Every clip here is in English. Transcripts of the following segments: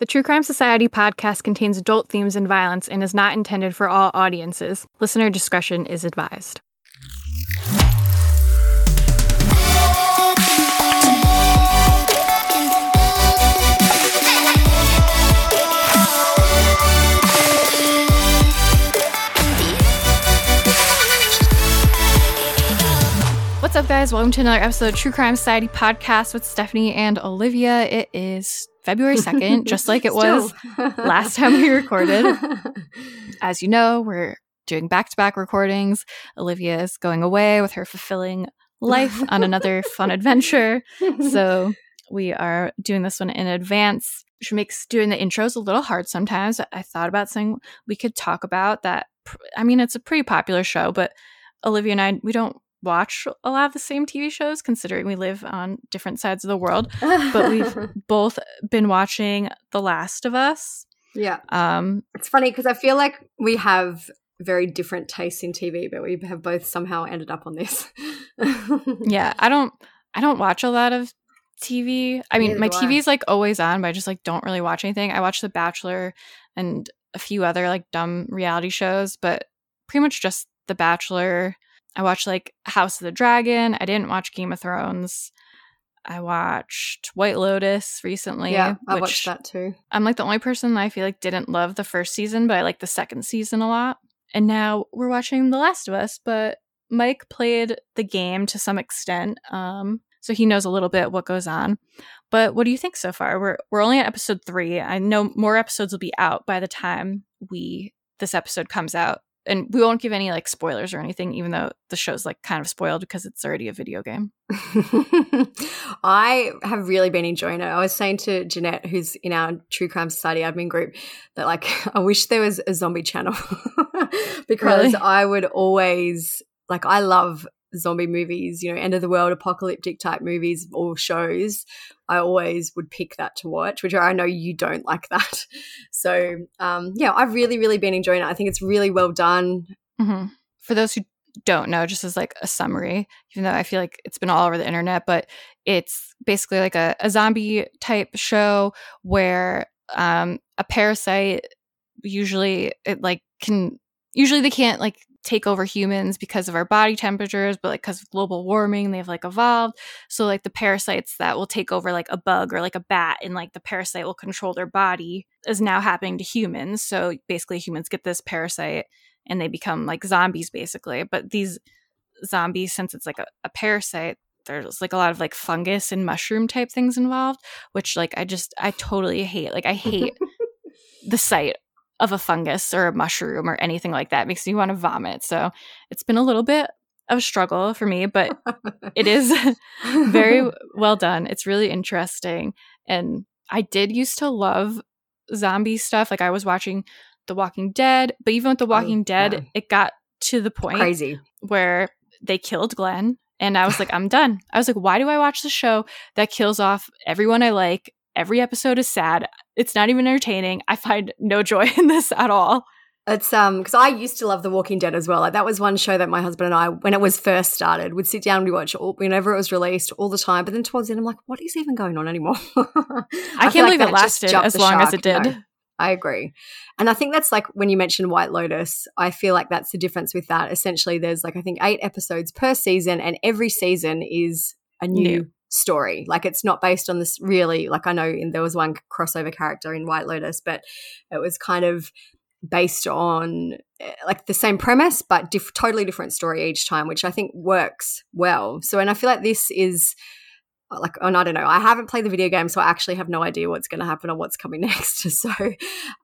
The True Crime Society podcast contains adult themes and violence and is not intended for all audiences. Listener discretion is advised. Up, guys? Welcome to another episode of True Crime Society podcast with Stephanie and Olivia. It is February 2nd, just like it was last time we recorded. As you know, we're doing back to back recordings. Olivia is going away with her fulfilling life on another fun adventure. So we are doing this one in advance, which makes doing the intros a little hard sometimes. I thought about saying we could talk about that. I mean, it's a pretty popular show, but Olivia and I, we don't watch a lot of the same TV shows considering we live on different sides of the world. But we've both been watching The Last of Us. Yeah. Um It's funny because I feel like we have very different tastes in TV, but we have both somehow ended up on this. yeah, I don't I don't watch a lot of TV. I mean, Neither my. TV is like always on, but I just like don't really watch anything. I watch The Bachelor and a few other like dumb reality shows, but pretty much just The Bachelor. I watched like House of the Dragon. I didn't watch Game of Thrones. I watched White Lotus recently. yeah, I which watched that too. I'm like the only person that I feel like didn't love the first season, but I like the second season a lot. And now we're watching The Last of Us, but Mike played the game to some extent. Um, so he knows a little bit what goes on. But what do you think so far? We're we're only at episode three. I know more episodes will be out by the time we this episode comes out. And we won't give any like spoilers or anything, even though the show's like kind of spoiled because it's already a video game. I have really been enjoying it. I was saying to Jeanette, who's in our True Crime Society admin group, that like I wish there was a zombie channel because Really? I would always like I love zombie movies, you know, end of the world apocalyptic type movies or shows. I always would pick that to watch, which I know you don't like that. So um, yeah, I've really, really been enjoying it. I think it's really well done. hmm For those who don't know, just as like a summary, even though I feel like it's been all over the internet, but it's basically like a, a zombie type show where um, a parasite usually it like can usually they can't like take over humans because of our body temperatures but like because of global warming they've like evolved. So like the parasites that will take over like a bug or like a bat and like the parasite will control their body is now happening to humans. So basically humans get this parasite and they become like zombies basically. But these zombies since it's like a, a parasite there's like a lot of like fungus and mushroom type things involved which like i just i totally hate like i hate the sight of a fungus or a mushroom or anything like that It makes me want to vomit so it's been a little bit of a struggle for me but it is very well done it's really interesting and i did used to love zombie stuff like i was watching the walking dead but even with the oh, walking dead yeah. it got to the point crazy. where they killed Glenn. And I was like, I'm done. I was like, why do I watch the show that kills off everyone I like? Every episode is sad. It's not even entertaining. I find no joy in this at all. It's um because I used to love The Walking Dead as well. Like that was one show that my husband and I, when it was first started, would sit down and we watch all, whenever it was released all the time. But then towards the end, I'm like, what is even going on anymore? I, feel can't believe that it lasted as long as it did. No. I agree. And I think that's like when you mentioned White Lotus, I feel like that's the difference with that. Essentially, there's like, I think eight episodes per season, and every season is a new, New. Story. Like it's not based on this really, like I know in, there was one crossover character in White Lotus, but it was kind of based on eh, like the same premise, but diff- totally different story each time, which I think works well. So, and I feel like this is like and I don't know. I haven't played the video game, so I actually have no idea what's going to happen or what's coming next. So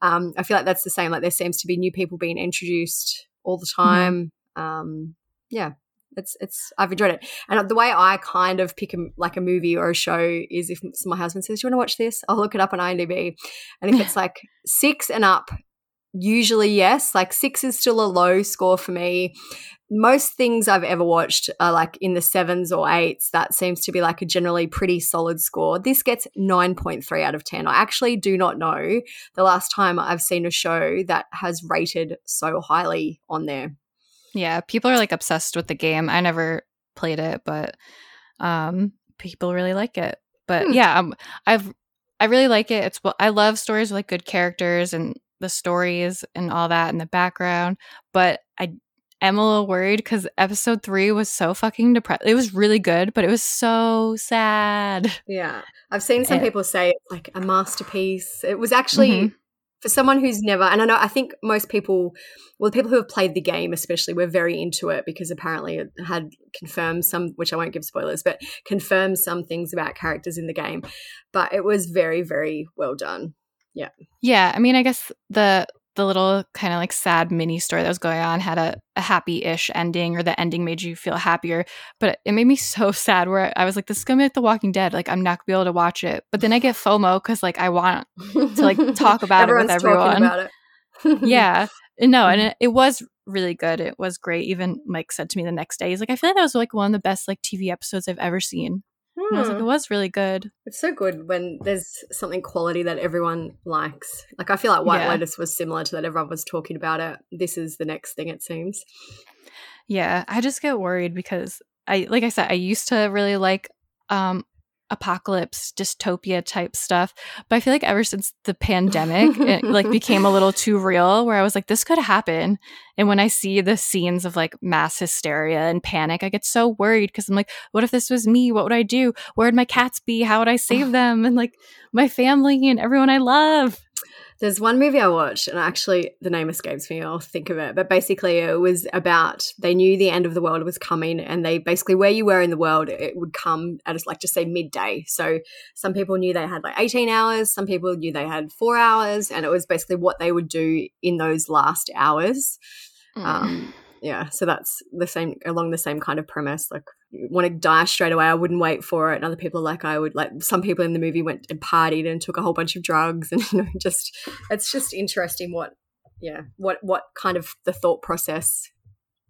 um, I feel like that's the same. Like there seems to be new people being introduced all the time. Um, yeah, it's it's I've enjoyed it. And the way I kind of pick a, like a movie or a show is if my husband says, "Do you want to watch this?" I'll look it up on IMDb, and if it's like six and up. Usually, yes. Like six is still a low score for me most things I've ever watched are like in the sevens or eights. That seems to be like a generally pretty solid score. This gets 9.3 out of 10. I actually do not know the last time I've seen a show that has rated so highly on there. Yeah, people are like obsessed with the game. I never played it, but um people really like it. But Hmm. yeah, um, I've I really like it. It's well, I love stories with like good characters and the stories and all that in the background. But I am a little worried because episode three was so fucking depressed. It was really good, but it was so sad. Yeah. I've seen some people say it's like a masterpiece. It was actually mm-hmm. For someone who's never, and I know, I think most people, well, people who have played the game especially, were very into it because apparently it had confirmed some, which I won't give spoilers, but confirmed some things about characters in the game. But it was very, very well done. Yeah. Yeah. I mean, I guess the the little kind of like sad mini story that was going on had a, a happy ish ending, or the ending made you feel happier. But it made me so sad where I was like, this is gonna be like The Walking Dead. Like, I'm not gonna be able to watch it. But then I get FOMO because like I want to like talk about it with everyone. It. yeah. No, and it, it was really good. It was great. Even Mike said to me the next day, he's like, I feel like that was like one of the best like TV episodes I've ever seen. Hmm. I was like, it hmm. was really good. It's so good when there's something quality that everyone likes. Like I feel like White yeah. Lotus was similar to that. Everyone was talking about it. This is the next thing, it seems. Yeah, I just get worried because I, like I said, I used to really like um apocalypse dystopia type stuff but i feel like ever since the pandemic it like became a little too real where i was like this could happen. And when i see the scenes of like mass hysteria and panic i get so worried because i'm like what if this was me? What would i do? Where'd my cats be? How would i save them? And like my family and everyone i love there's one movie I watched, and actually the name escapes me. I'll think of it. But basically, it was about they knew the end of the world was coming, and they basically where you were in the world, it would come at like just say midday. So some people knew they had like 18 hours, some people knew they had four hours, and it was basically what they would do in those last hours. Mm. Um, yeah, so that's the same along the same kind of premise. Like want to die straight away. I wouldn't wait for it. And other people are like I would like some people in the movie went and partied and took a whole bunch of drugs and you know just it's just interesting what yeah what what kind of the thought process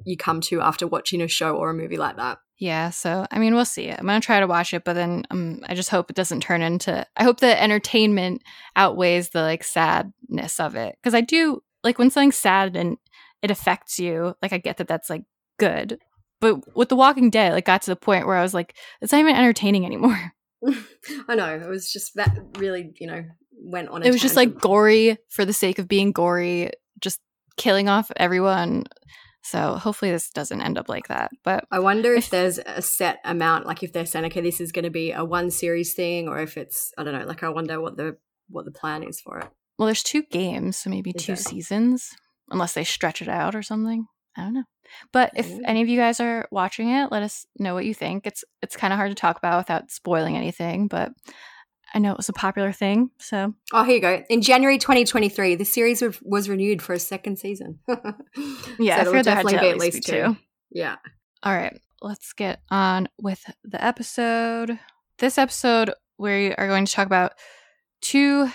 you come to after watching a show or a movie like that. Yeah, so I mean, we'll see. I'm gonna try to watch it, but then um, I just hope it doesn't turn into. I hope the entertainment outweighs the like sadness of it because I do like when something's sad and it affects you. Like I get that that's like good, but with The Walking Dead, like got to the point where I was like, it's not even entertaining anymore. I know it was just that really, you know, went on. it was tangent. just like gory for the sake of being gory, just killing off everyone. So hopefully this doesn't end up like that. But I wonder if, if there's a set amount, like if they're saying, okay, this is going to be a one series thing, or if it's I don't know. Like I wonder what the what the plan is for it. Well, there's two games, so maybe is two there? seasons, unless they stretch it out or something. I don't know. But if any of you guys are watching it, let us know what you think. It's it's kind of hard to talk about without spoiling anything, but I know it was a popular thing. So, oh, here you go. In January 2023, the series was renewed for a second season. yeah, so it'll definitely be at least two. two. Yeah. All right, let's get on with the episode. This episode, we are going to talk about two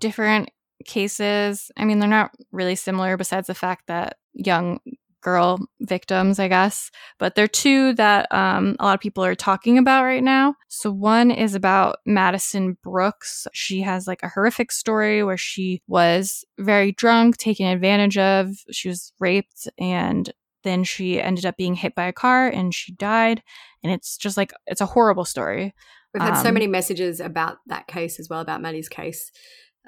different cases. I mean, they're not really similar, besides the fact that young girl victims, I guess. But there are two that um, a lot of people are talking about right now. So one is about Madison Brooks. She has like a horrific story where she was very drunk, taken advantage of. She was raped and then she ended up being hit by a car and she died. And it's just like, it's a horrible story. We've had um, so many messages about that case as well, about Maddie's case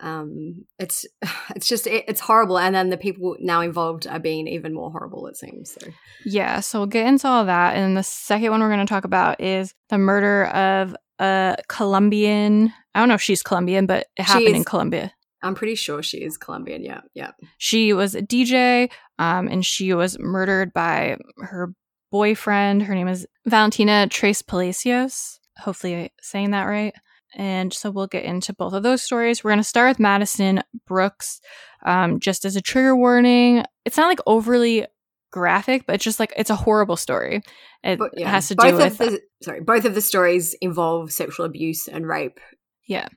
um, it's it's just it, it's horrible. And then the people now involved are being even more horrible it seems so. Yeah so we'll get into all that. And the second one we're going to talk about is the murder of a colombian. I don't know if she's colombian but it happened is, in colombia. I'm pretty sure she is colombian yeah yeah. She was a dj um, and she was murdered by her boyfriend. Her name is valentina trespalacios. Hopefully saying that right and so we'll get into both of those stories. We're going to start with Madison Brooks. Um, just as a trigger warning, it's not like overly graphic, but it's just like it's a horrible story. It but, yeah, has to do with the, sorry, both of the stories involve sexual abuse and rape. Yeah.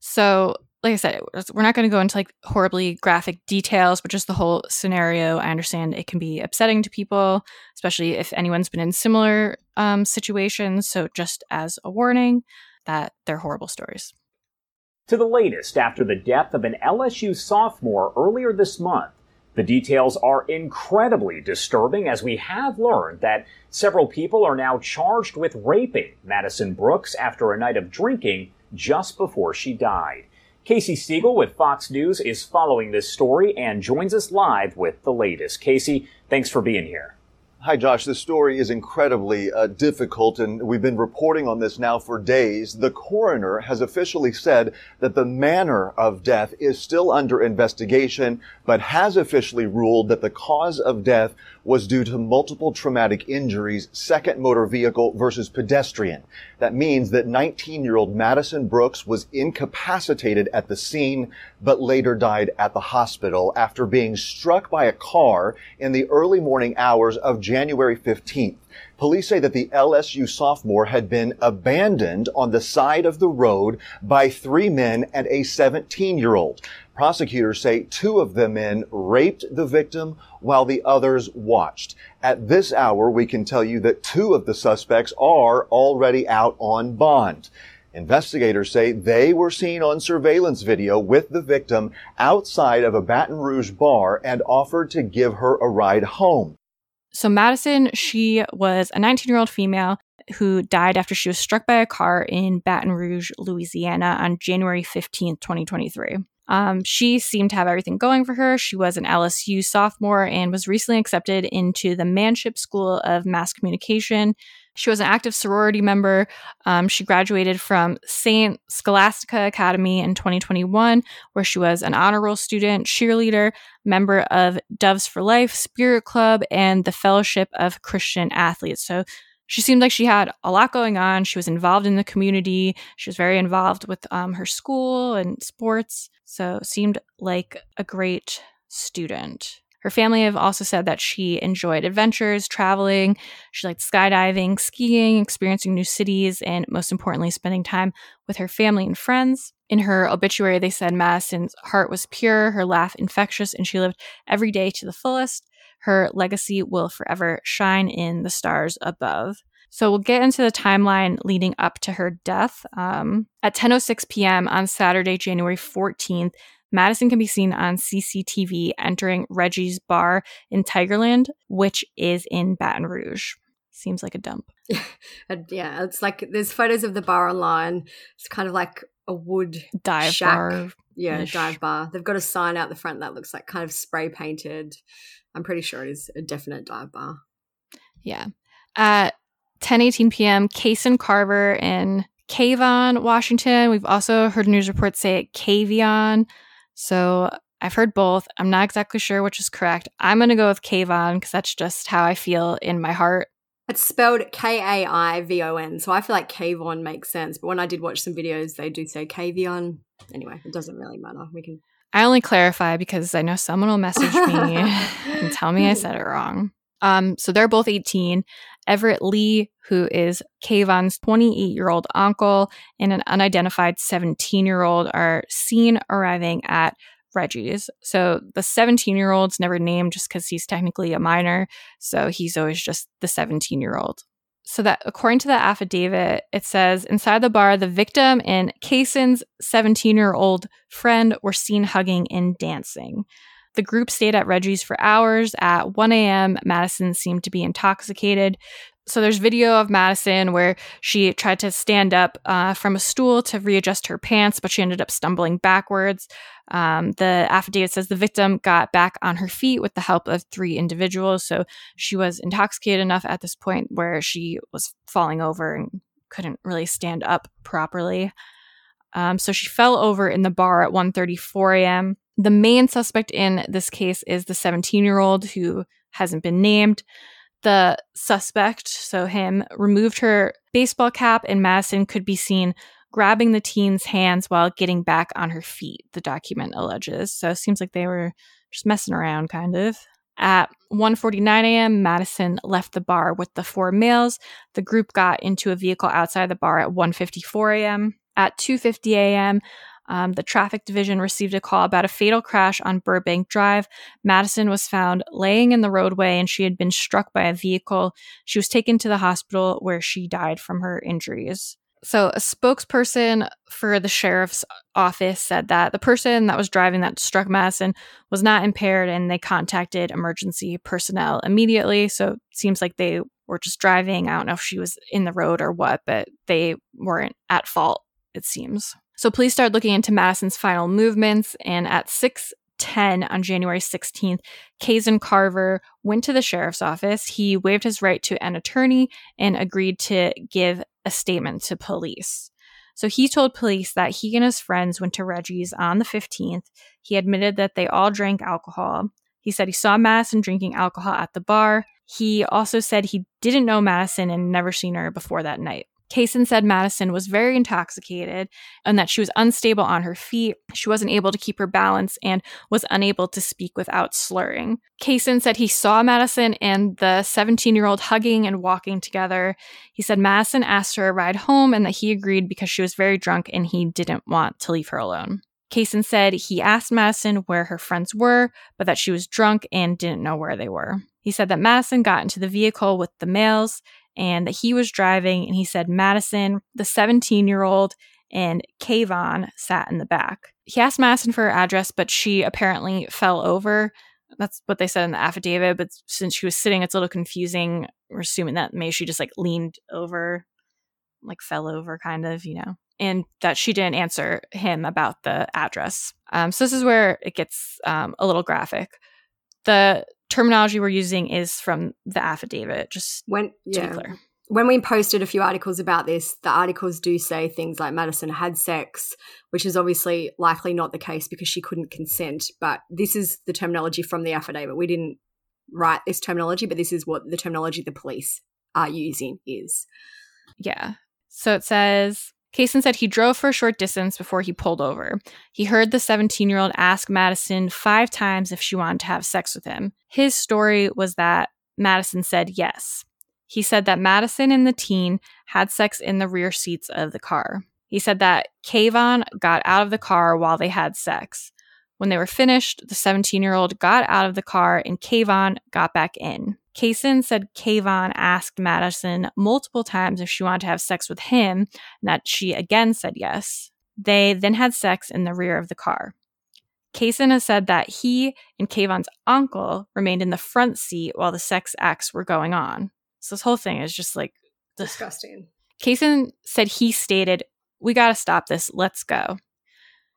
So, like I said, we're not going to go into like horribly graphic details, but just the whole scenario. I understand it can be upsetting to people, especially if anyone's been in similar um, situations. So, just as a warning that they're horrible stories. To the latest after the death of an LSU sophomore earlier this month. The details are incredibly disturbing as we have learned that several people are now charged with raping Madison Brooks after a night of drinking just before she died. Casey Stegall with Fox News is following this story and joins us live with the latest. Casey, thanks for being here. Hi, Josh. This story is incredibly uh, difficult, and we've been reporting on this now for days. The coroner has officially said that the manner of death is still under investigation, but has officially ruled that the cause of death was due to multiple traumatic injuries, second motor vehicle versus pedestrian. That means that 19-year-old Madison Brooks was incapacitated at the scene, but later died at the hospital after being struck by a car in the early morning hours of January January 15th. Police say that the LSU sophomore had been abandoned on the side of the road by three men and a 17 year old. Prosecutors say two of the men raped the victim while the others watched. At this hour, we can tell you that two of the suspects are already out on bond. Investigators say they were seen on surveillance video with the victim outside of a Baton Rouge bar and offered to give her a ride home. So, Madison, she was a 19 year old female who died after she was struck by a car in Baton Rouge, Louisiana on January 15, 2023. Um, she seemed to have everything going for her. She was an LSU sophomore and was recently accepted into the Manship School of Mass Communication she was an active sorority member. Um, she graduated from St. Scholastica Academy in 2021, where she was an honor roll student, cheerleader, member of Doves for Life, Spirit Club, and the Fellowship of Christian Athletes. So she seemed like she had a lot going on. She was involved in the community. She was very involved with um, her school and sports. So seemed like a great student. Her family have also said that she enjoyed adventures, traveling. She liked skydiving, skiing, experiencing new cities, and most importantly, spending time with her family and friends. In her obituary, they said Madison's heart was pure, her laugh infectious, and she lived every day to the fullest. Her legacy will forever shine in the stars above. So we'll get into the timeline leading up to her death. Um, at 10:06 p.m. on Saturday, January 14th, Madison can be seen on CCTV entering Reggie's bar in Tigerland, which is in Baton Rouge. Seems like a dump. yeah, it's like there's photos of the bar online. It's kind of like a wood dive shack. bar. Yeah, dive bar. They've got a sign out the front that looks like kind of spray painted. I'm pretty sure it is a definite dive bar. Yeah. At 10:18 p.m., Kason Carver in Kaivon, Washington. We've also heard news reports say Kavion, so I've heard both. I'm not exactly sure which is correct. I'm going to go with Kaivon because that's just how I feel in my heart. It's spelled K A I V O N, so I feel like Kaivon makes sense. But when I did watch some videos, they do say Kavion. Anyway, it doesn't really matter. We can. I only clarify because I know someone will message me and tell me I said it wrong. Um, so they're both 18. Everett Lee, who is Kaivon's 28 year old uncle, and an unidentified 17 year old are seen arriving at Reggie's. So the 17 year old's never named just because he's technically a minor. So he's always just the 17 year old. So that according to the affidavit, it says inside the bar, the victim and Kason's 17 year old friend were seen hugging and dancing. The group stayed at Reggie's for hours. At 1 a.m., Madison seemed to be intoxicated. So there's video of Madison where she tried to stand up uh, from a stool to readjust her pants, but she ended up stumbling backwards. Um, the affidavit says the victim got back on her feet with the help of three individuals. So she was intoxicated enough at this point where she was falling over and couldn't really stand up properly. Um, so she fell over in the bar at 1:34 a.m. The main suspect in this case is the 17 year old who hasn't been named. The suspect, so him, removed her baseball cap, and Madison could be seen grabbing the teen's hands while getting back on her feet, the document alleges. So it seems like they were just messing around, kind of. At 1:49 a.m., Madison left the bar with the four males. The group got into a vehicle outside the bar at 1:54 a.m. At 2:50 a.m., um, the traffic division received a call about a fatal crash on Burbank Drive. Madison was found laying in the roadway and she had been struck by a vehicle. She was taken to the hospital where she died from her injuries. So, a spokesperson for the sheriff's office said that the person that was driving that struck Madison was not impaired and they contacted emergency personnel immediately. So, it seems like they were just driving. I don't know if she was in the road or what, but they weren't at fault it seems. So police started looking into Madison's final movements, and at 6:10 on January 16th, Kaysen Carver went to the sheriff's office. He waived his right to an attorney and agreed to give a statement to police. So he told police that he and his friends went to Reggie's on the 15th. He admitted that they all drank alcohol. He said he saw Madison drinking alcohol at the bar. He also said he didn't know Madison and never seen her before that night. Kaysen said Madison was very intoxicated and that she was unstable on her feet. She wasn't able to keep her balance and was unable to speak without slurring. Kaysen said he saw Madison and the 17 year old hugging and walking together. He said Madison asked her a ride home and that he agreed because she was very drunk and he didn't want to leave her alone. Kaysen said he asked Madison where her friends were, but that she was drunk and didn't know where they were. He said that Madison got into the vehicle with the males and that he was driving and he said Madison, the 17 year old, and Kaivon sat in the back. He asked Madison for her address, but she apparently fell over. That's what they said in the affidavit. But since she was sitting, it's a little confusing. We're assuming that maybe she just like leaned over, like fell over, kind of, you know, and that she didn't answer him about the address. Um, so this is where it gets um, a little graphic. The terminology we're using is from the affidavit, just when, yeah. When we posted a few articles about this, the articles do say things like Madison had sex, which is obviously likely not the case because she couldn't consent. But this is the terminology from the affidavit. We didn't write this terminology, but this is what the terminology the police are using is. Yeah. So it says Kaysen said he drove for a short distance before he pulled over. He heard the 17 year old ask Madison five times if she wanted to have sex with him. His story was that Madison said yes. He said that Madison and the teen had sex in the rear seats of the car. He said that Kaivon got out of the car while they had sex. When they were finished, the 17 year old got out of the car and Kaivon got back in. Kaysen said Kaivon asked Madison multiple times if she wanted to have sex with him, and that she again said yes. They then had sex in the rear of the car. Kaysen has said that he and Kaivon's uncle remained in the front seat while the sex acts were going on. So this whole thing is just like disgusting. Kaysen said he stated, We gotta stop this, let's go.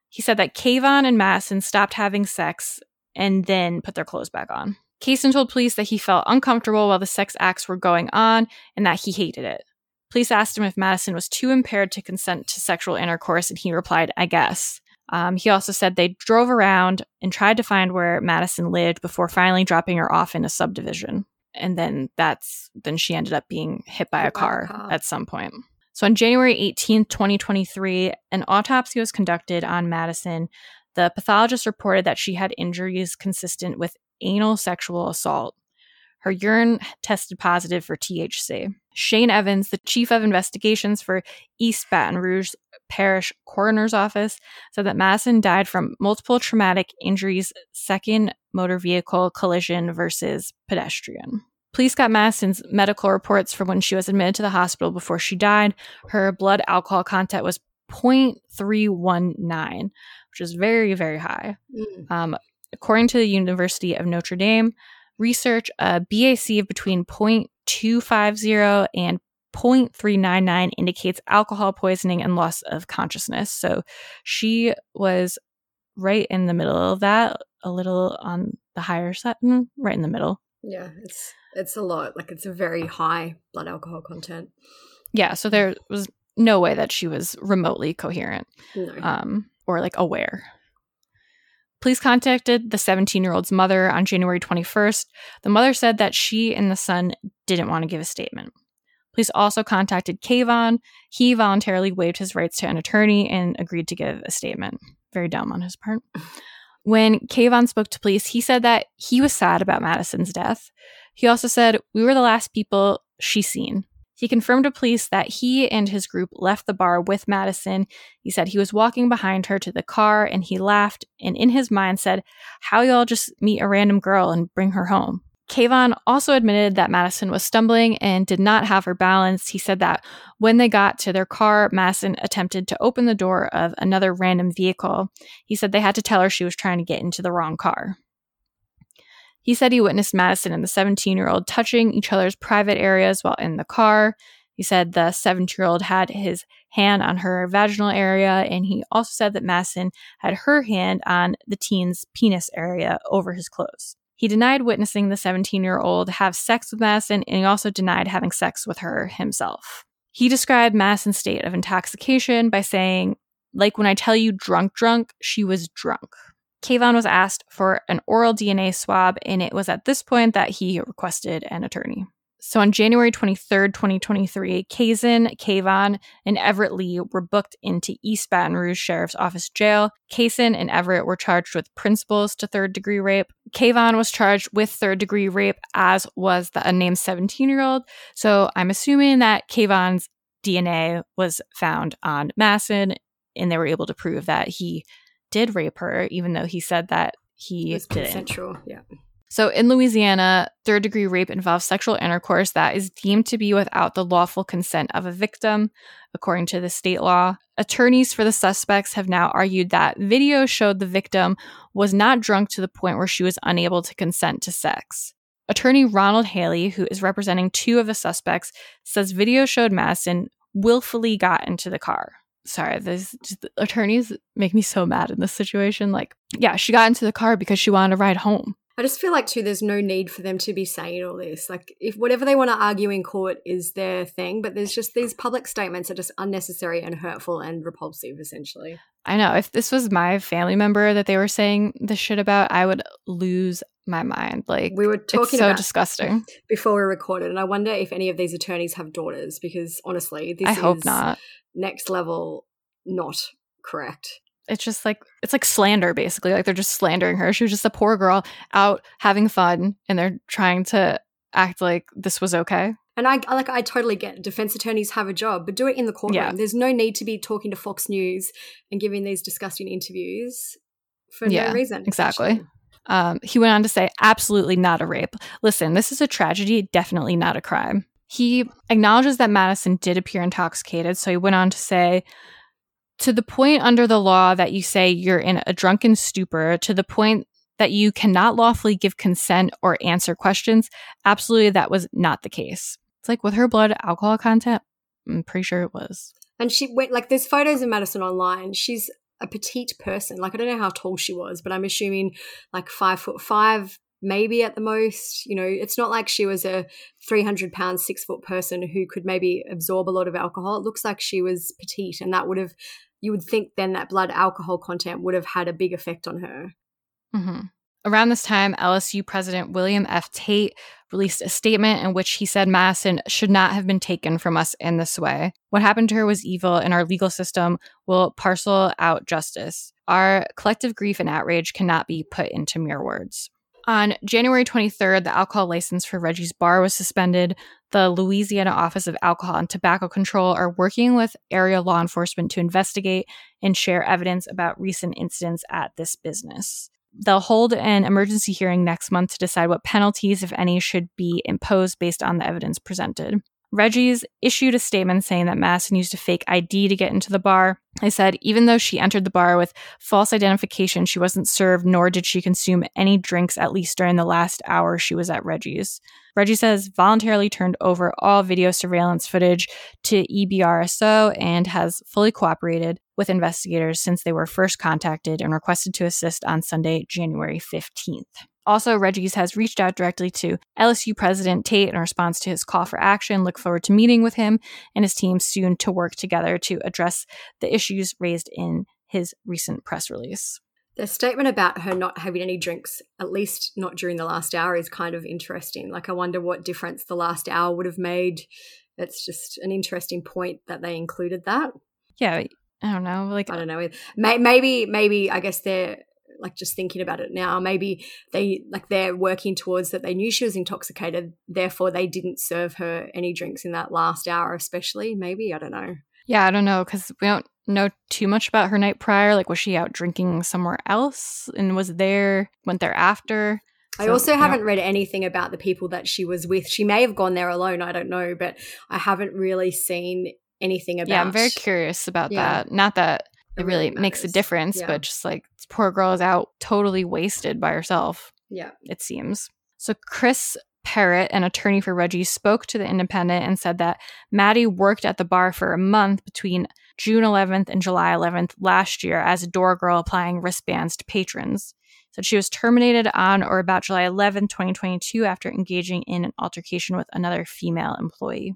He said that Kaivon and Madison stopped having sex and then put their clothes back on. Kaysen told police that he felt uncomfortable while the sex acts were going on and that he hated it. Police asked him if Madison was too impaired to consent to sexual intercourse, and he replied, I guess. Um, he also said they drove around and tried to find where Madison lived before finally dropping her off in a subdivision. And then that's then she ended up being hit by, hit a, car by a car at some point. So on January 18th, 2023, an autopsy was conducted on Madison. The pathologist reported that she had injuries consistent with anal sexual assault. Her urine tested positive for THC. Shane Evans, the chief of investigations for East Baton Rouge Parish Coroner's Office, said that Madison died from multiple traumatic injuries, second motor vehicle collision versus pedestrian. Police got Madison's medical reports from when she was admitted to the hospital before she died. Her blood alcohol content was 0.319, which is very, very high. Mm. Um, According to the University of Notre Dame, research a BAC of between 0.250 and 0.399 indicates alcohol poisoning and loss of consciousness. So she was right in the middle of that, a little on the higher side, mm, right in the middle. Yeah, it's it's a lot. Like it's a very high blood alcohol content. Yeah, so there was no way that she was remotely coherent no. um, or like aware. Police contacted the 17 year old's mother on January 21st. The mother said that she and the son didn't want to give a statement. Police also contacted Kaivon. He voluntarily waived his rights to an attorney and agreed to give a statement. Very dumb on his part. When Kaivon spoke to police, he said that he was sad about Madison's death. He also said, We were the last people she seen. He confirmed to police that he and his group left the bar with Madison. He said he was walking behind her to the car and he laughed and in his mind said, How y'all just meet a random girl and bring her home? Kaivon also admitted that Madison was stumbling and did not have her balance. He said that when they got to their car, Madison attempted to open the door of another random vehicle. He said they had to tell her she was trying to get into the wrong car. He said he witnessed Madison and the 17 year old touching each other's private areas while in the car. He said the 17 year old had his hand on her vaginal area, and he also said that Madison had her hand on the teen's penis area over his clothes. He denied witnessing the 17 year old have sex with Madison, and he also denied having sex with her himself. He described Madison's state of intoxication by saying, like when I tell you drunk, drunk, she was drunk. Kaivon was asked for an oral DNA swab, and it was at this point that he requested an attorney. So on January 23rd, 2023, Kaysen, Kaivon, and Everett Lee were booked into East Baton Rouge Sheriff's Office jail. Kaysen and Everett were charged with principals to third degree rape. Kaivon was charged with third degree rape, as was the unnamed 17 year old. So I'm assuming that Kaivon's DNA was found on Madison, and they were able to prove that he did rape her, even though he said that he was didn't. consensual. Yeah. So in Louisiana, third degree rape involves sexual intercourse that is deemed to be without the lawful consent of a victim, according to the state law. Attorneys for the suspects have now argued that video showed the victim was not drunk to the point where she was unable to consent to sex. Attorney Ronald Haley, who is representing two of the suspects, says video showed Madison willfully got into the car. Sorry, this just, the attorneys make me so mad in this situation. Like, yeah, she got into the car because she wanted to ride home. I just feel like too there's no need for them to be saying all this. Like if whatever they want to argue in court is their thing, but there's just these public statements are just unnecessary and hurtful and repulsive essentially. I know if this was my family member that they were saying this shit about, I would lose my mind. Like We were talking so about disgusting. before we recorded and I wonder if any of these attorneys have daughters because honestly, this I hope is not. next level not correct. It's just like it's like slander basically. Like they're just slandering her. She was just a poor girl out having fun and they're trying to act like this was okay. And I like I totally get it. defense attorneys have a job, but do it in the courtroom. Yeah. There's no need to be talking to Fox News and giving these disgusting interviews for Yeah, no reason. exactly. Um, he went on to say, absolutely not a rape. Listen, this is a tragedy, definitely not a crime. He acknowledges that Madison did appear intoxicated. So he went on to say, to the point under the law that you say you're in a drunken stupor, to the point that you cannot lawfully give consent or answer questions, absolutely that was not the case. It's like with her blood alcohol content, I'm pretty sure it was. And she went like there's photos of Madison online. She's a petite person. Like I don't know how tall she was, but I'm assuming like five foot five, maybe at the most. You know, it's not like she was a 300 pound, six foot person who could maybe absorb a lot of alcohol. It looks like she was petite, and that would have you would think then that blood alcohol content would have had a big effect on her. hmm Around this time, LSU President William F. Tate released a statement in which he said Madison should not have been taken from us in this way. What happened to her was evil, and our legal system will parcel out justice. Our collective grief and outrage cannot be put into mere words. On January 23rd, the alcohol license for Reggie's Bar was suspended. The Louisiana Office of Alcohol and Tobacco Control are working with area law enforcement to investigate and share evidence about recent incidents at this business. They'll hold an emergency hearing next month to decide what penalties, if any, should be imposed based on the evidence presented. Reggie's issued a statement saying that Madison used a fake ID to get into the bar. They said even though she entered the bar with false identification, she wasn't served nor did she consume any drinks at least during the last hour she was at Reggie's. Reggie says voluntarily turned over all video surveillance footage to EBRSO and has fully cooperated with investigators since they were first contacted and requested to assist on Sunday, January 15th. Also, Reggie's has reached out directly to LSU President Tate in response to his call for action. Look forward to meeting with him and his team soon to work together to address the issues raised in his recent press release. The statement about her not having any drinks, at least not during the last hour, is kind of interesting. Like, I wonder what difference the last hour would have made. It's just an interesting point that they included that. Yeah, I don't know. Like, I don't know. May- Maybe, maybe I guess they're like just thinking about it now. Maybe they like they're working towards that. They knew she was intoxicated, therefore they didn't serve her any drinks in that last hour, especially. Maybe I don't know. yeah, I don't know because we don't know too much about her night prior. Like, was she out drinking somewhere else and was there, went there after? I So, also haven't read anything about the people that she was with. She may have gone there alone. I don't know, but I haven't really seen anything about. Yeah, I'm very curious about Yeah. that. Not that It really really makes a difference, Yeah. but just like this poor girl is out totally wasted by herself, Yeah. it seems. So Chris Parrott, an attorney for Reggie, spoke to the Independent and said that Maddie worked at the bar for a month between June 11th and July 11th last year as a door girl applying wristbands to patrons. Said she was terminated on or about July 11, 2022, after engaging in an altercation with another female employee.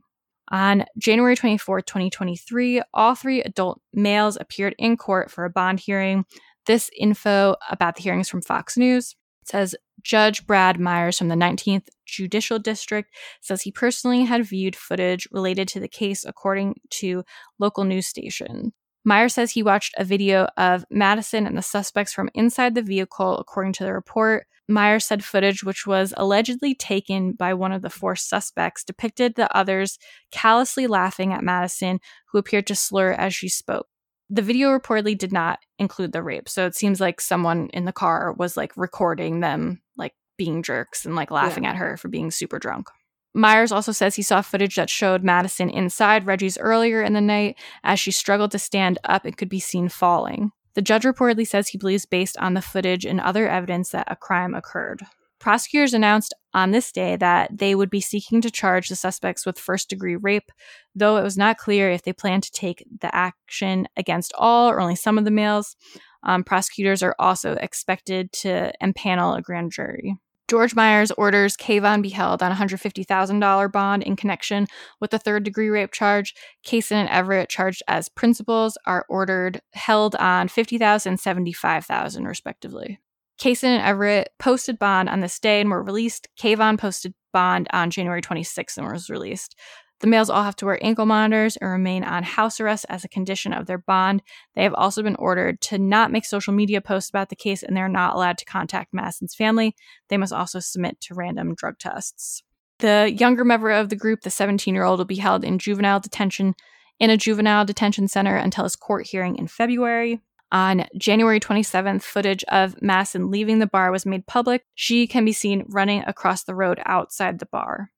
On January 24, 2023, all three adult males appeared in court for a bond hearing. This info about the hearings from Fox News says Judge Brad Myers from the 19th Judicial District says he personally had viewed footage related to the case according to local news station. Myers says he watched a video of Madison and the suspects from inside the vehicle, according to the report. Myers said footage, which was allegedly taken by one of the four suspects, depicted the others callously laughing at Madison, who appeared to slur as she spoke the video reportedly did not include the rape. So it seems like someone in the car was like recording them like being jerks and like laughing yeah. at her for being super drunk. Myers also says he saw footage that showed Madison inside Reggie's earlier in the night as she struggled to stand up and could be seen falling. The judge reportedly says he believes, based on the footage and other evidence, that a crime occurred. Prosecutors announced on this day that they would be seeking to charge the suspects with first degree rape, though it was not clear if they planned to take the action against all or only some of the males. Um, prosecutors are also expected to empanel a grand jury. Judge Myers orders Kaivon be held on a $150,000 bond in connection with the third degree rape charge. Cason and Everett, charged as principals, are ordered held on $50,000 and $75,000, respectively. Cason and Everett posted bond on this day and were released. Kaivon posted bond on January 26th and was released. The males all have to wear ankle monitors and remain on house arrest as a condition of their bond. They have also been ordered to not make social media posts about the case and they're not allowed to contact Madison's family. They must also submit to random drug tests. The younger member of the group, the 17 year old, will be held in juvenile detention in a juvenile detention center until his court hearing in February. On January 27th, footage of Madison leaving the bar was made public. She can be seen running across the road outside the bar.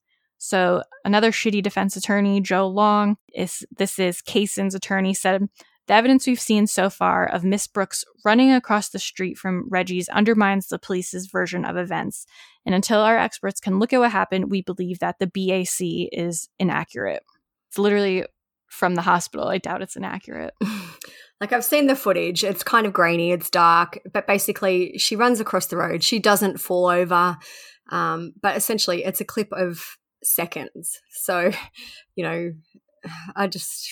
So, another shitty defense attorney, Joe Long, is this is Kaysen's attorney, said the evidence we've seen so far of Miss Brooks running across the street from Reggie's undermines the police's version of events. And until our experts can look at what happened, we believe that the BAC is inaccurate. It's literally from the hospital. I doubt it's inaccurate. Like I've seen the footage. It's kind of grainy, it's dark, but basically she runs across the road. She doesn't fall over. Um, but essentially it's a clip of seconds. So, you know, I just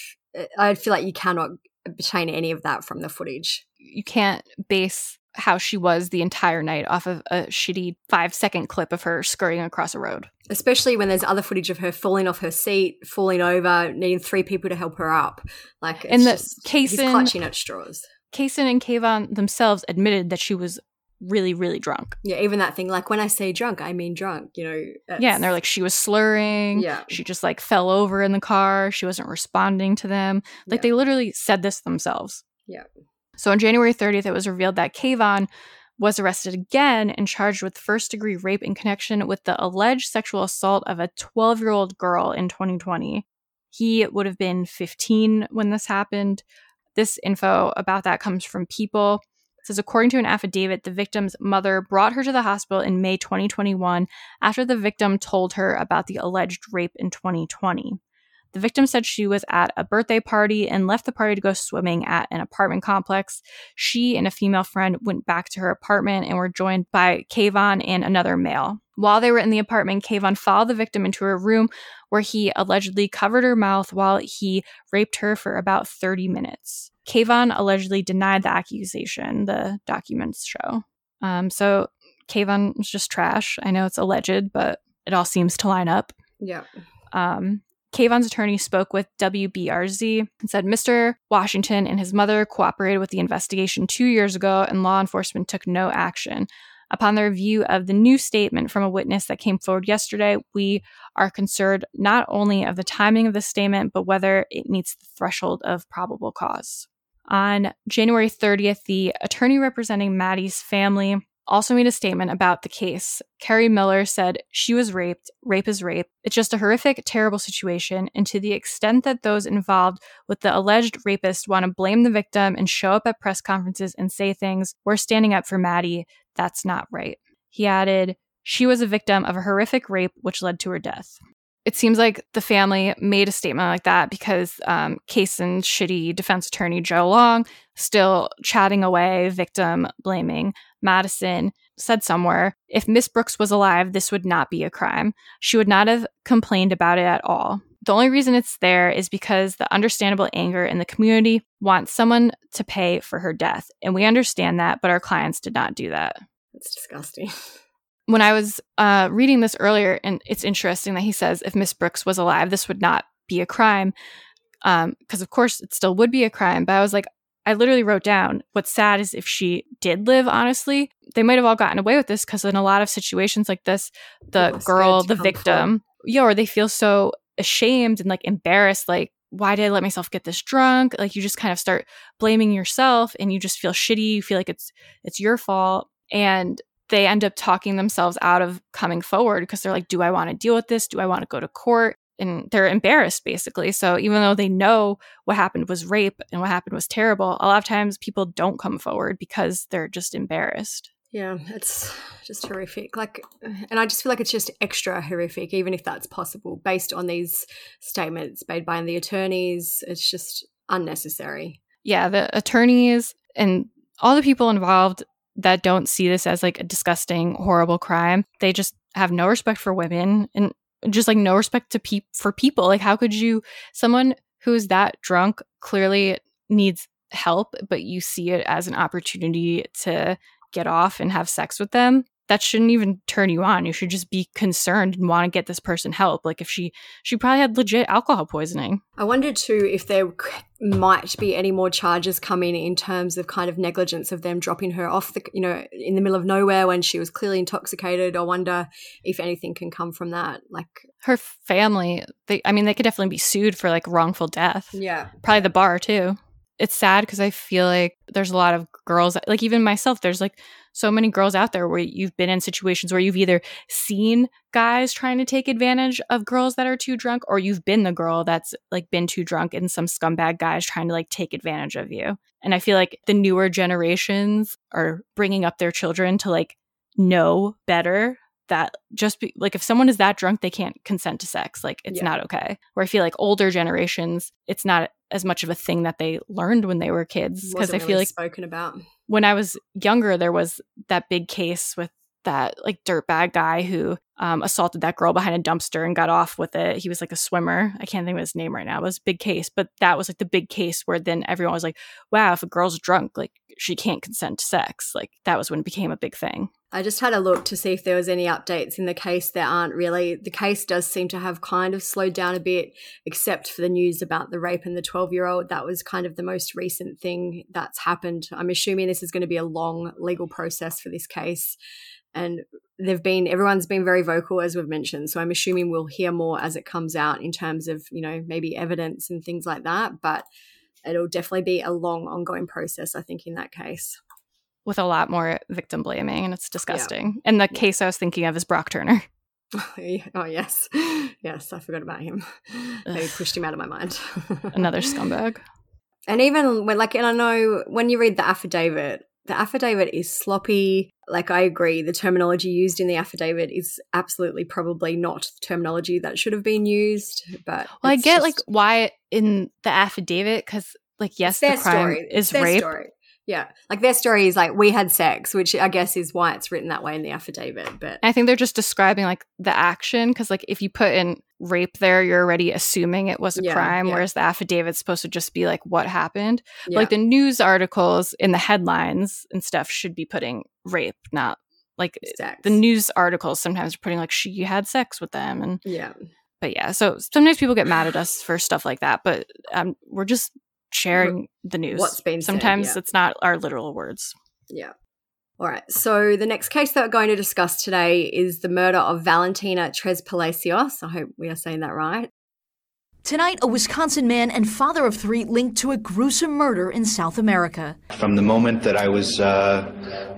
I feel like you cannot obtain any of that from the footage. You can't base how she was the entire night off of a shitty five second clip of her scurrying across a road. Especially when there's other footage of her falling off her seat, falling over, needing three people to help her up. Like, in the case, he's clutching at straws. Cason and Kaivon themselves admitted that she was really, really drunk. Yeah, even that thing, like when I say drunk, I mean drunk, you know. Yeah, and they're like, she was slurring. Yeah. She just like fell over in the car. She wasn't responding to them. Like yeah. they literally said this themselves. Yeah. So on January 30th, it was revealed that Kaivon was arrested again and charged with first degree rape in connection with the alleged sexual assault of a 12 year old girl in 2020. He would have been 15 when this happened. This info about that comes from People. Says, according to an affidavit, the victim's mother brought her to the hospital in May 2021 after the victim told her about the alleged rape in 2020. The victim said she was at a birthday party and left the party to go swimming at an apartment complex. She and a female friend went back to her apartment and were joined by Kaivon and another male. While they were in the apartment, Kaivon followed the victim into her room where he allegedly covered her mouth while he raped her for about 30 minutes. Kaivon allegedly denied the accusation, the documents show. Um, so Kaivon was just trash. I know it's alleged, but it all seems to line up. Yeah. Um, Kaivon's attorney spoke with WBRZ and said Mr. Washington and his mother cooperated with the investigation two years ago and law enforcement took no action. Upon the review of the new statement from a witness that came forward yesterday, we are concerned not only of the timing of the statement, but whether it meets the threshold of probable cause. On January 30th, the attorney representing Maddie's family also made a statement about the case. Kerri Miller said, She was raped. Rape is rape. It's just a horrific, terrible situation. And to the extent that those involved with the alleged rapist want to blame the victim and show up at press conferences and say things, we're standing up for Maddie. That's not right. He added, She was a victim of a horrific rape which led to her death. It seems like the family made a statement like that because um, Kayson's shitty defense attorney, Joe Long, still chatting away, victim blaming Madison, said somewhere if Miss Brooks was alive, this would not be a crime. She would not have complained about it at all. The only reason it's there is because the understandable anger in the community wants someone to pay for her death. And we understand that, but our clients did not do that. It's disgusting. When I was uh, reading this earlier, and it's interesting that he says if Miss Brooks was alive, this would not be a crime. Because, um, of course, it still would be a crime. But I was like, I literally wrote down what's sad is if she did live, honestly, they might have all gotten away with this because in a lot of situations like this, the girl, the victim, yeah, or they feel so ashamed and like embarrassed, like, why did I let myself get this drunk? Like you just kind of start blaming yourself and you just feel shitty. You feel like it's it's your fault. And they end up talking themselves out of coming forward because they're like, do I want to deal with this? Do I want to go to court? And they're embarrassed basically. So even though they know what happened was rape and what happened was terrible, a lot of times people don't come forward because they're just embarrassed. Yeah, it's just horrific. Like, and I just feel like it's just extra horrific, even if that's possible, based on these statements made by the attorneys. It's just unnecessary. Yeah, the attorneys and all the people involved that don't see this as like a disgusting, horrible crime, they just have no respect for women and just like no respect to pe- for people. Like, how could you, someone who's that drunk clearly needs help, but you see it as an opportunity to get off and have sex with them that shouldn't even turn you on. You should just be concerned and want to get this person help. Like if she she probably had legit alcohol poisoning. I wondered too if there might be any more charges coming in terms of kind of negligence of them dropping her off the you know in the middle of nowhere when she was clearly intoxicated. I wonder if anything can come from that like her family they i mean they could definitely be sued for like wrongful death. Yeah. Probably the bar too. It's sad because I feel like there's a lot of girls, like even myself, there's like so many girls out there where you've been in situations where you've either seen guys trying to take advantage of girls that are too drunk, or you've been the girl that's like been too drunk and some scumbag guys trying to like take advantage of you. And I feel like the newer generations are bringing up their children to like know better that just be like if someone is that drunk they can't consent to sex like it's yeah. not okay where i feel like older generations it's not as much of a thing that they learned when they were kids because i really feel like spoken about when i was younger there was that big case with that like dirtbag guy who um, assaulted that girl behind a dumpster and got off with it. He was like a swimmer. I can't think of his name right now. It was a big case, but that was like the big case where then everyone was like, wow, if a girl's drunk, like she can't consent to sex. Like that was when it became a big thing. I just had a look to see if there was any updates in the case. There aren't really. The case does seem to have kind of slowed down a bit, except for the news about the rape and the 12 year old. That was kind of the most recent thing that's happened. I'm assuming this is going to be a long legal process for this case. And they've been, everyone's been very vocal, as we've mentioned. So I'm assuming we'll hear more as it comes out in terms of, you know, maybe evidence and things like that. But it'll definitely be a long, ongoing process, I think, in that case with a lot more victim blaming, and it's disgusting. Yeah. And the yeah. case I was thinking of is Brock Turner. oh yes, yes, I forgot about him. They pushed him out of my mind. Another scumbag. And even when, like, and I know when you read the affidavit, the affidavit is sloppy. Like, I agree, the terminology used in the affidavit is absolutely probably not the terminology that should have been used. But well, I get just, like why in the affidavit because like yes, the crime story. is rape. Story. Yeah. Like their story is like we had sex, which I guess is why it's written that way in the affidavit. But I think they're just describing like the action because like if you put in rape there, you're already assuming it was a yeah, crime, yeah. whereas the affidavit's supposed to just be like what happened. Yeah. Like the news articles in the headlines and stuff should be putting rape, not like sex. the news articles sometimes are putting like she had sex with them and yeah. But yeah, so sometimes people get mad at us for stuff like that, but um, we're just sharing the news. What's been Sometimes said, yeah. it's not our literal words. Yeah. All right. So the next case that we're going to discuss today is the murder of Valentina Trespalacios. I hope we are saying that right. Tonight, a Wisconsin man and father of three linked to a gruesome murder in South America. From the moment that I was uh,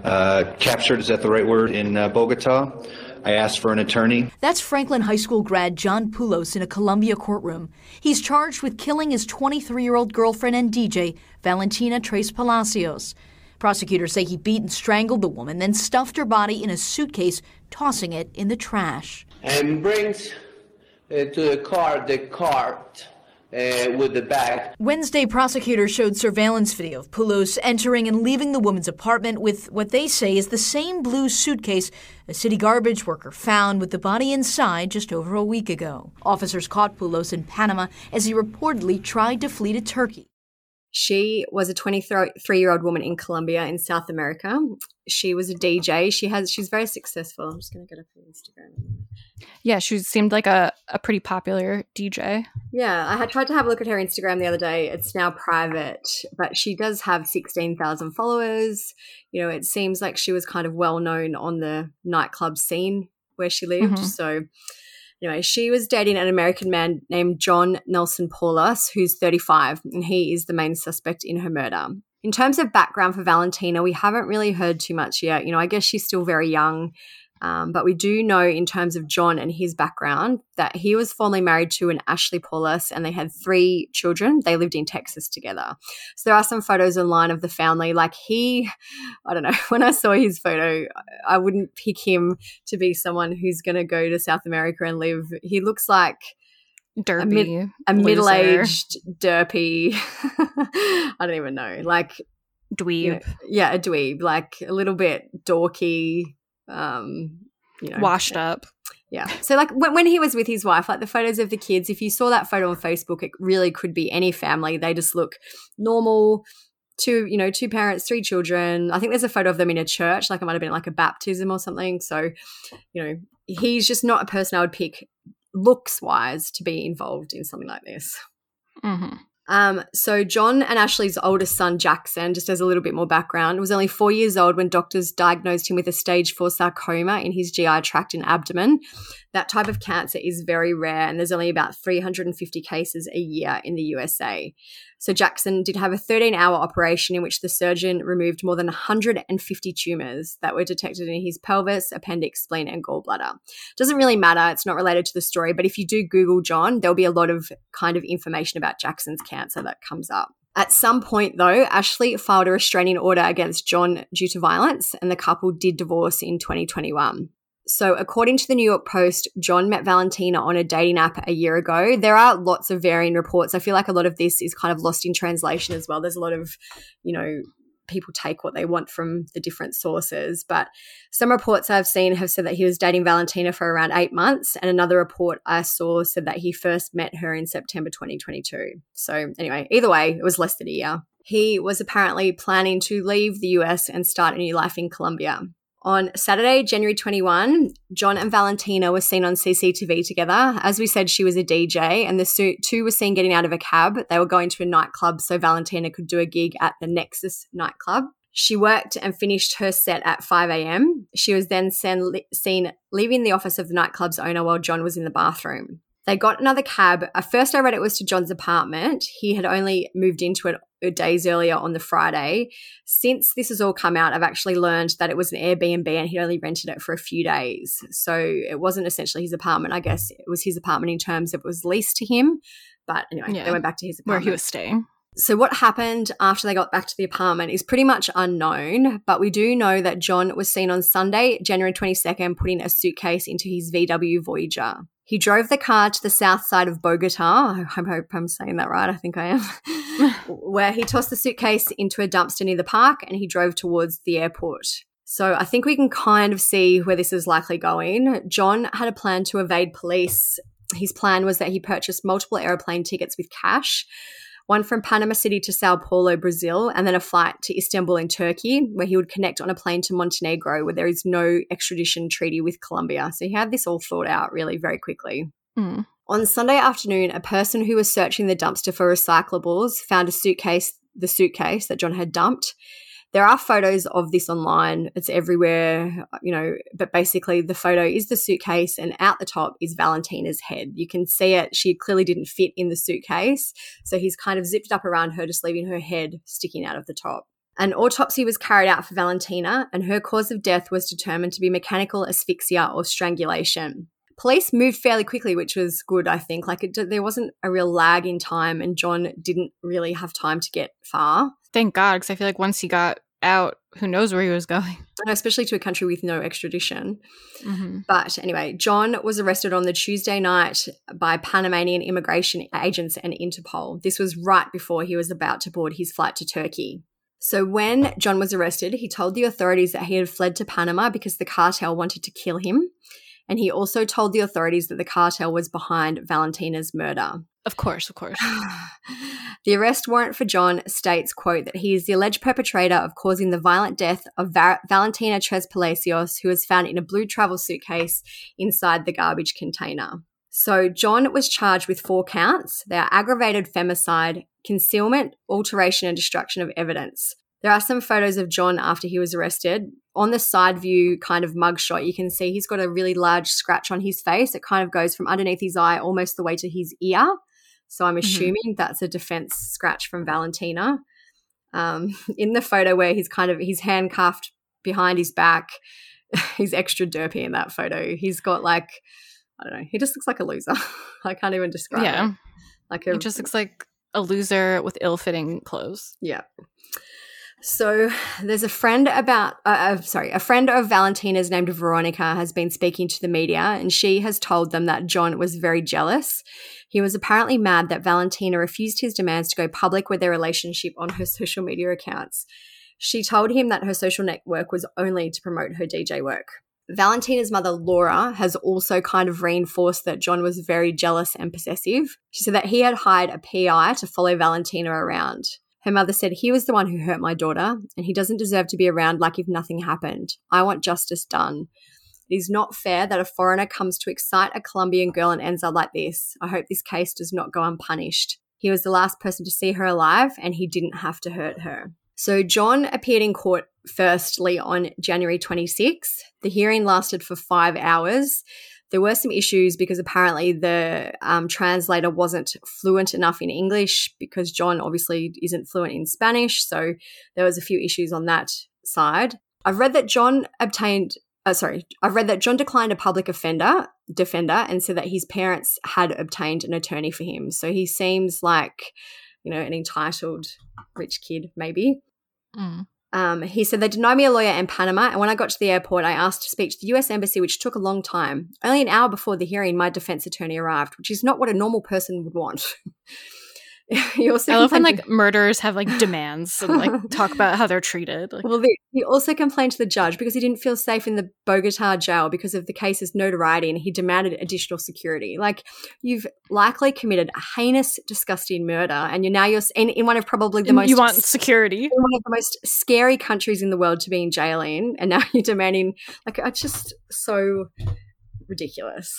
uh, captured, is that the right word, in uh, Bogota, I asked for an attorney. That's Franklin High School grad John Poulos in a Colombia courtroom. He's charged with killing his 23 year old girlfriend and DJ, Valentina Trespalacios. Prosecutors say he beat and strangled the woman, then stuffed her body in a suitcase, tossing it in the trash. And brings uh, to the car the cart uh, with the bag. Wednesday, prosecutors showed surveillance video of Poulos entering and leaving the woman's apartment with what they say is the same blue suitcase a city garbage worker found with the body inside just over a week ago. Officers caught Poulos in Panama as he reportedly tried to flee to Turkey. She was a 23 year old woman in Colombia in South America. She was a DJ. She has she's very successful. I'm just going to get up her Instagram. Yeah, she seemed like a, a pretty popular DJ. Yeah, I had tried to have a look at her Instagram the other day. It's now private, but she does have 16,000 followers. You know, it seems like she was kind of well known on the nightclub scene where she lived. Mm-hmm. So Anyway, she was dating an American man named John Nelson Poulos, who's 35, and he is the main suspect in her murder. In terms of background for Valentina, we haven't really heard too much yet. You know, I guess she's still very young. Um, but we do know, in terms of John and his background, that he was formerly married to an Ashley Poulos and they had three children. They lived in Texas together. So there are some photos online of the family. Like he, I don't know, when I saw his photo, I wouldn't pick him to be someone who's going to go to South America and live. He looks like derpy, a, mid- a middle-aged derpy. I don't even know, like dweeb. You know, yeah, a dweeb, like a little bit dorky um, you know, washed up. Yeah. So like when, when he was with his wife, like the photos of the kids, if you saw that photo on Facebook, it really could be any family. They just look normal. Two, you know, two parents, three children. I think there's a photo of them in a church, like it might have been like a baptism or something. So, you know, he's just not a person I would pick looks wise to be involved in something like this. Mm-hmm. Um, so John and Ashley's oldest son, Jackson, just as a little bit more background, was only four years old when doctors diagnosed him with a stage four sarcoma in his GI tract and abdomen. That type of cancer is very rare, and there's only about 350 cases a year in the USA. So Jackson did have a 13 hour operation in which the surgeon removed more than 150 tumors that were detected in his pelvis, appendix, spleen, and gallbladder. Doesn't really matter, it's not related to the story, but if you do Google John, there'll be a lot of kind of information about Jackson's cancer that comes up. At some point, though, Ashley filed a restraining order against John due to violence, and the couple did divorce in 2021. So, according to the New York Post, John met Valentina on a dating app a year ago. There are lots of varying reports. I feel like a lot of this is kind of lost in translation as well. There's a lot of, you know, people take what they want from the different sources. But some reports I've seen have said that he was dating Valentina for around eight months. And another report I saw said that he first met her in September 2022. So, anyway, either way, it was less than a year. He was apparently planning to leave the US and start a new life in Colombia. On Saturday, January 21, John and Valentina were seen on CCTV together. As we said, she was a DJ, and the two were seen getting out of a cab. They were going to a nightclub so Valentina could do a gig at the Nexus nightclub. She worked and finished her set at 5 a.m. She was then seen leaving the office of the nightclub's owner while John was in the bathroom. They got another cab. At first, I read it was to John's apartment. He had only moved into it uh, days earlier on the Friday. Since this has all come out, I've actually learned that it was an Airbnb and he'd only rented it for a few days. So it wasn't essentially his apartment. I guess it was his apartment in terms of it was leased to him. But anyway, yeah. they went back to his apartment. Where he was staying. So, what happened after they got back to the apartment is pretty much unknown, but we do know that John was seen on Sunday, January 22nd, putting a suitcase into his VW Voyager. He drove the car to the south side of Bogota. I hope I'm saying that right. I think I am. where he tossed the suitcase into a dumpster near the park and he drove towards the airport. So I think we can kind of see where this is likely going. John had a plan to evade police. His plan was that he purchased multiple aeroplane tickets with cash one from Panama City to Sao Paulo, Brazil, and then a flight to Istanbul in Turkey, where he would connect on a plane to Montenegro, where there is no extradition treaty with Colombia. So he had this all thought out really very quickly. Mm. On Sunday afternoon, a person who was searching the dumpster for recyclables found a suitcase, the suitcase that John had dumped. There are photos of this online. It's everywhere, you know, but basically the photo is the suitcase and out the top is Valentina's head. You can see it. She clearly didn't fit in the suitcase. So he's kind of zipped up around her, just leaving her head sticking out of the top. An autopsy was carried out for Valentina, and her cause of death was determined to be mechanical asphyxia or strangulation. Police moved fairly quickly, which was good, I think. Like, it, there wasn't a real lag in time, and John didn't really have time to get far. Thank God, because I feel like once he got out, who knows where he was going. especially to a country with no extradition. Mm-hmm. But anyway, John was arrested on the Tuesday night by Panamanian immigration agents and Interpol. This was right before he was about to board his flight to Turkey. So when John was arrested, he told the authorities that he had fled to Panama because the cartel wanted to kill him. And he also told the authorities that the cartel was behind Valentina's murder. Of course, of course. the arrest warrant for John states, quote, that he is the alleged perpetrator of causing the violent death of Va- Valentina Trespalacios, who was found in a blue travel suitcase inside the garbage container. So John was charged with four counts. They are aggravated femicide, concealment, alteration, and destruction of evidence. There are some photos of John after he was arrested. On the side view kind of mugshot, you can see he's got a really large scratch on his face. It kind of goes from underneath his eye almost the way to his ear. So I'm mm-hmm. assuming mm-hmm. that's a defense scratch from Valentina. Um, in the photo where he's kind of he's handcuffed behind his back, he's extra derpy in that photo. He's got like I don't know. He just looks like a loser. I can't even describe yeah. it. Like a, he just looks like a loser with ill-fitting clothes. Yeah. So there's a friend about, uh, uh, sorry, a friend of Valentina's named Veronica has been speaking to the media, and she has told them that John was very jealous. He was apparently mad that Valentina refused his demands to go public with their relationship on her social media accounts. She told him that her social network was only to promote her DJ work. Valentina's mother, Laura, has also kind of reinforced that John was very jealous and possessive. She said that he had hired a PI to follow Valentina around. Her mother said, He was the one who hurt my daughter, and he doesn't deserve to be around like if nothing happened. I want justice done. It is not fair that a foreigner comes to excite a Colombian girl and ends up like this. I hope this case does not go unpunished. He was the last person to see her alive, and he didn't have to hurt her. So, John appeared in court firstly on January 26. The hearing lasted for five hours. There were some issues because apparently the um, translator wasn't fluent enough in English because John obviously isn't fluent in Spanish. So there was a few issues on that side. I've read that John obtained uh, sorry, I've read that John declined a public offender defender and said that his parents had obtained an attorney for him. So he seems like, you know, an entitled rich kid, maybe. Mm. Um, he said they denied me a lawyer in Panama, and when I got to the airport, I asked to speak to the US Embassy, which took a long time. Only an hour before the hearing, my defense attorney arrived, which is not what a normal person would want. he also I love when like murderers have like demands and like talk about how they're treated. Like, well, the, he also complained to the judge because he didn't feel safe in the Bogota jail because of the case's notoriety, and he demanded additional security. Like you've likely committed a heinous, disgusting murder, and you're now you're in, in one of probably the most you want security, in one of the most scary countries in the world to be in jail in, and now you're demanding like it's just so ridiculous.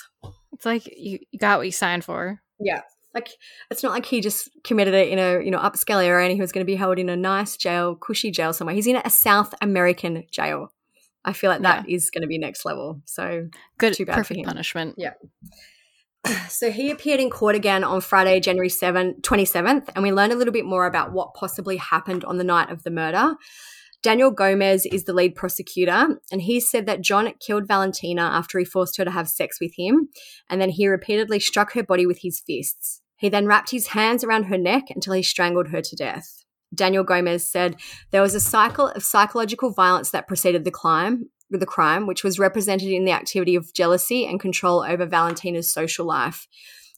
It's like you, you got what you signed for. Yeah. Like it's not like he just committed it in a you know upscale area and he was going to be held in a nice jail, cushy jail somewhere. He's in a South American jail. I feel like that yeah. is going to be next level. So good, too bad perfect punishment. Yeah. So he appeared in court again on Friday, January 7, 27th, and we learned a little bit more about what possibly happened on the night of the murder. Daniel Gomez is the lead prosecutor, and he said that John killed Valentina after he forced her to have sex with him, and then he repeatedly struck her body with his fists. He then wrapped his hands around her neck until he strangled her to death. Daniel Gomez said there was a cycle of psychological violence that preceded the crime, the crime, which was represented in the activity of jealousy and control over Valentina's social life.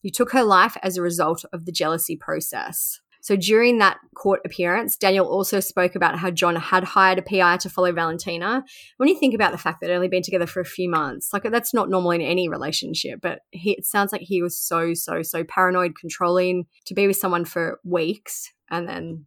You took her life as a result of the jealousy process. So during that court appearance, Daniel also spoke about how John had hired a PI to follow Valentina. When you think about the fact that they'd only been together for a few months, like that's not normal in any relationship, but he, it sounds like he was so, so, so paranoid, controlling to be with someone for weeks and then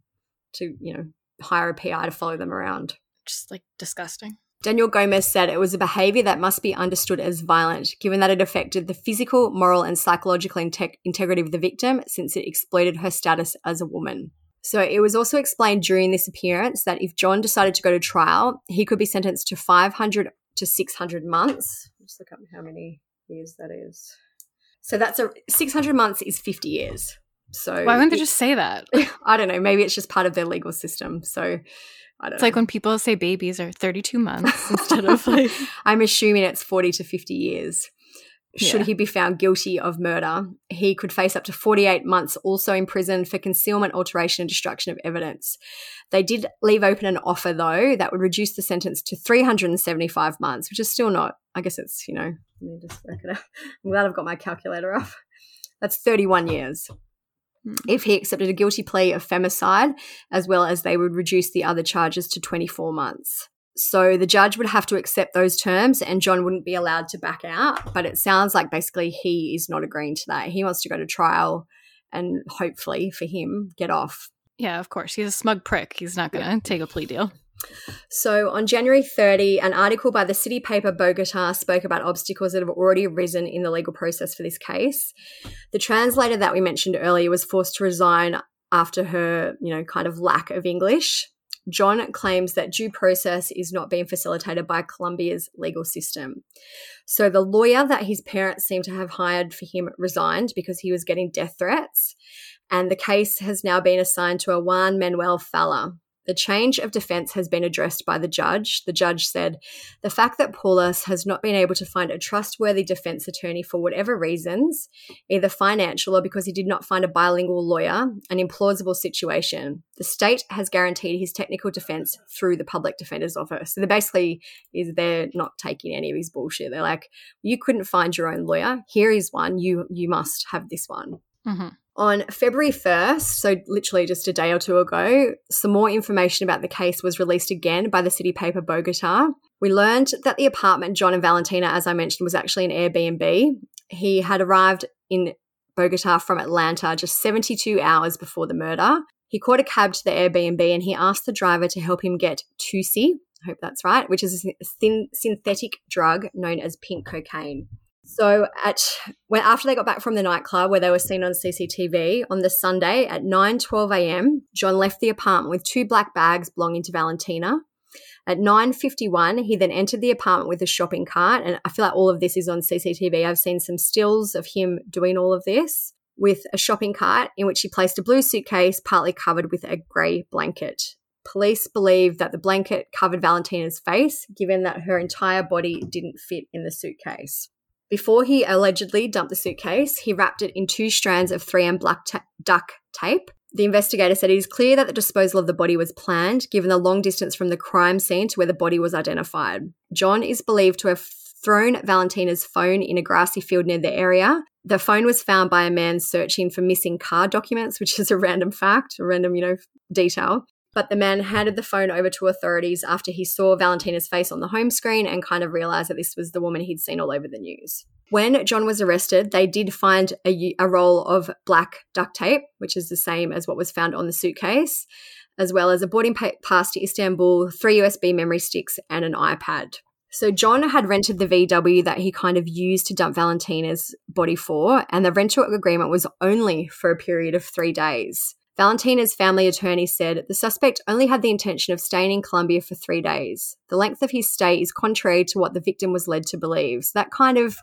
to, you know, hire a PI to follow them around. Just like disgusting. Daniel Gomez said it was a behavior that must be understood as violent, given that it affected the physical, moral, and psychological inte- integrity of the victim since it exploited her status as a woman. So it was also explained during this appearance that if John decided to go to trial, he could be sentenced to 500 to 600 months. Just look up how many years that is. So that's a 600 months is 50 years. So why wouldn't they just say that? I don't know. Maybe it's just part of their legal system. So it's know. like when people say babies are 32 months instead of like. I'm assuming it's 40 to 50 years. should Yeah. he be found guilty of murder, he could face up to 48 months also in prison for concealment, alteration, and destruction of evidence. They did leave open an offer, though, that would reduce the sentence to 375 months, which is still not, I guess it's, you know, let me just work it out. I'm glad I've got my calculator up. That's 31 years. If he accepted a guilty plea of femicide, as well as they would reduce the other charges to 24 months. So the judge would have to accept those terms and John wouldn't be allowed to back out. But it sounds like basically he is not agreeing to that. He wants to go to trial and hopefully for him get off. Yeah, of course. He's a smug prick. He's not going to take a plea deal. So on January 30, an article by the city paper Bogota spoke about obstacles that have already arisen in the legal process for this case. The translator that we mentioned earlier was forced to resign after her, you know, kind of lack of English. John claims that due process is not being facilitated by Colombia's legal system. So the lawyer that his parents seem to have hired for him resigned because he was getting death threats. And the case has now been assigned to a Juan Manuel Falla. The change of defense has been addressed by the judge. The judge said, The fact that Poulos has not been able to find a trustworthy defense attorney for whatever reasons, either financial or because he did not find a bilingual lawyer, an implausible situation. The state has guaranteed his technical defense through the public defender's office. So they basically is they're not taking any of his bullshit. They're like, you couldn't find your own lawyer. Here is one. You you must have this one. hmm On February 1st, so literally just a day or two ago, some more information about the case was released again by the city paper Bogota. We learned that the apartment John and Valentina, as I mentioned, was actually an Airbnb. He had arrived in Bogota from Atlanta just 72 hours before the murder. He caught a cab to the Airbnb and he asked the driver to help him get Tusi, I hope that's right, which is a thin, synthetic drug known as pink cocaine. So at when after they got back from the nightclub where they were seen on CCTV on the Sunday at 9:12 a.m., John left the apartment with two black bags belonging to Valentina. At 9:51, he then entered the apartment with a shopping cart and I feel like all of this is on CCTV. I've seen some stills of him doing all of this with a shopping cart in which he placed a blue suitcase partly covered with a grey blanket. Police believe that the blanket covered Valentina's face given that her entire body didn't fit in the suitcase. Before he allegedly dumped the suitcase, he wrapped it in two strands of 3M black ta- duck tape. The investigator said it is clear that the disposal of the body was planned, given the long distance from the crime scene to where the body was identified. John is believed to have thrown Valentina's phone in a grassy field near the area. The phone was found by a man searching for missing car documents, which is a random fact, a random, you know, detail. But the man handed the phone over to authorities after he saw Valentina's face on the home screen and kind of realized that this was the woman he'd seen all over the news. When John was arrested, they did find a, a roll of black duct tape, which is the same as what was found on the suitcase, as well as a boarding pass to Istanbul, three USB memory sticks, and an iPad. So John had rented the VW that he kind of used to dump Valentina's body for, and the rental agreement was only for a period of three days. Valentina's family attorney said the suspect only had the intention of staying in Colombia for three days. The length of his stay is contrary to what the victim was led to believe. So that kind of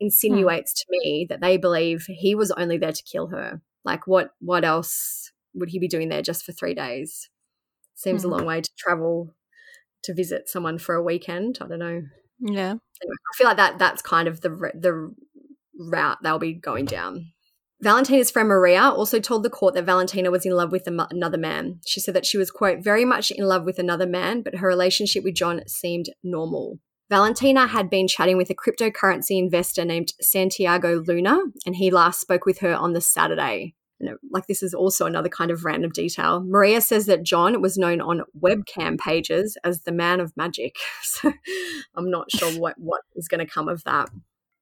insinuates to me that they believe he was only there to kill her. Like what what else would he be doing there just for three days? Seems Hmm. a long way to travel to visit someone for a weekend. I don't know. Yeah. Anyway, I feel like that that's kind of the the route they'll be going down. Valentina's friend Maria also told the court that Valentina was in love with another man. She said that she was, quote, very much in love with another man, but her relationship with John seemed normal. Valentina had been chatting with a cryptocurrency investor named Santiago Luna, and he last spoke with her on the Saturday. It- uh, like this is also another kind of random detail. Maria says that John was known on webcam pages as the man of magic. So I'm not sure what, what is going to come of that.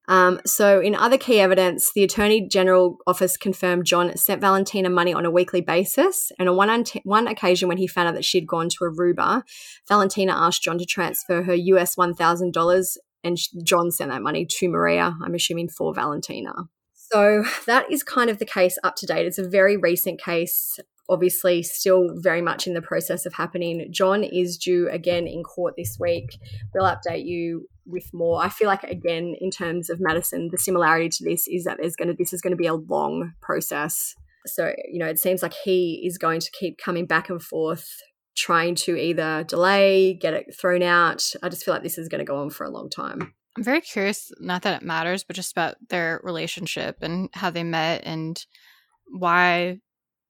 Um, so, in other key evidence, the Attorney General Office confirmed John sent Valentina money on a weekly basis. And on one, unt- one occasion, when he found out that she'd gone to Aruba, Valentina asked John to transfer her US $1,000, and John sent that money to Maria, I'm assuming for Valentina. So, that is kind of the case up to date. It's a very recent case, obviously, still very much in the process of happening. John is due again in court this week. We'll update you with more. I feel like again, in terms of Madison, the similarity to this is that there's going to this is going to be a long process. So you know, it seems like he is going to keep coming back and forth, trying to either delay, get it thrown out. I just feel like this is going to go on for a long time. I'm very curious, not that it matters, but just about their relationship and how they met and why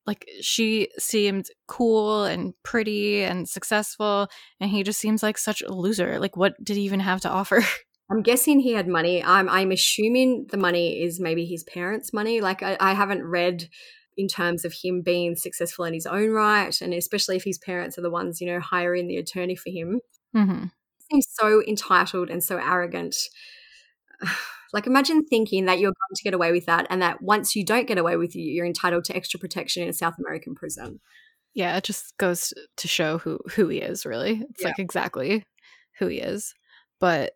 like she seemed cool and pretty and successful and he just seems like such a loser. Like what did he even have to offer? I'm guessing he had money. I'm I'm assuming the money is maybe his parents' money. Like I, I haven't read in terms of him being successful in his own right, and especially if his parents are the ones, you know, hiring the attorney for him. Mm-hmm. Seems so entitled and so arrogant. Like imagine thinking that you're going to get away with that, and that once you don't get away with it, you're entitled to extra protection in a South American prison. Yeah, it just goes to show who who he is. Really, it's Yeah. like exactly who he is. But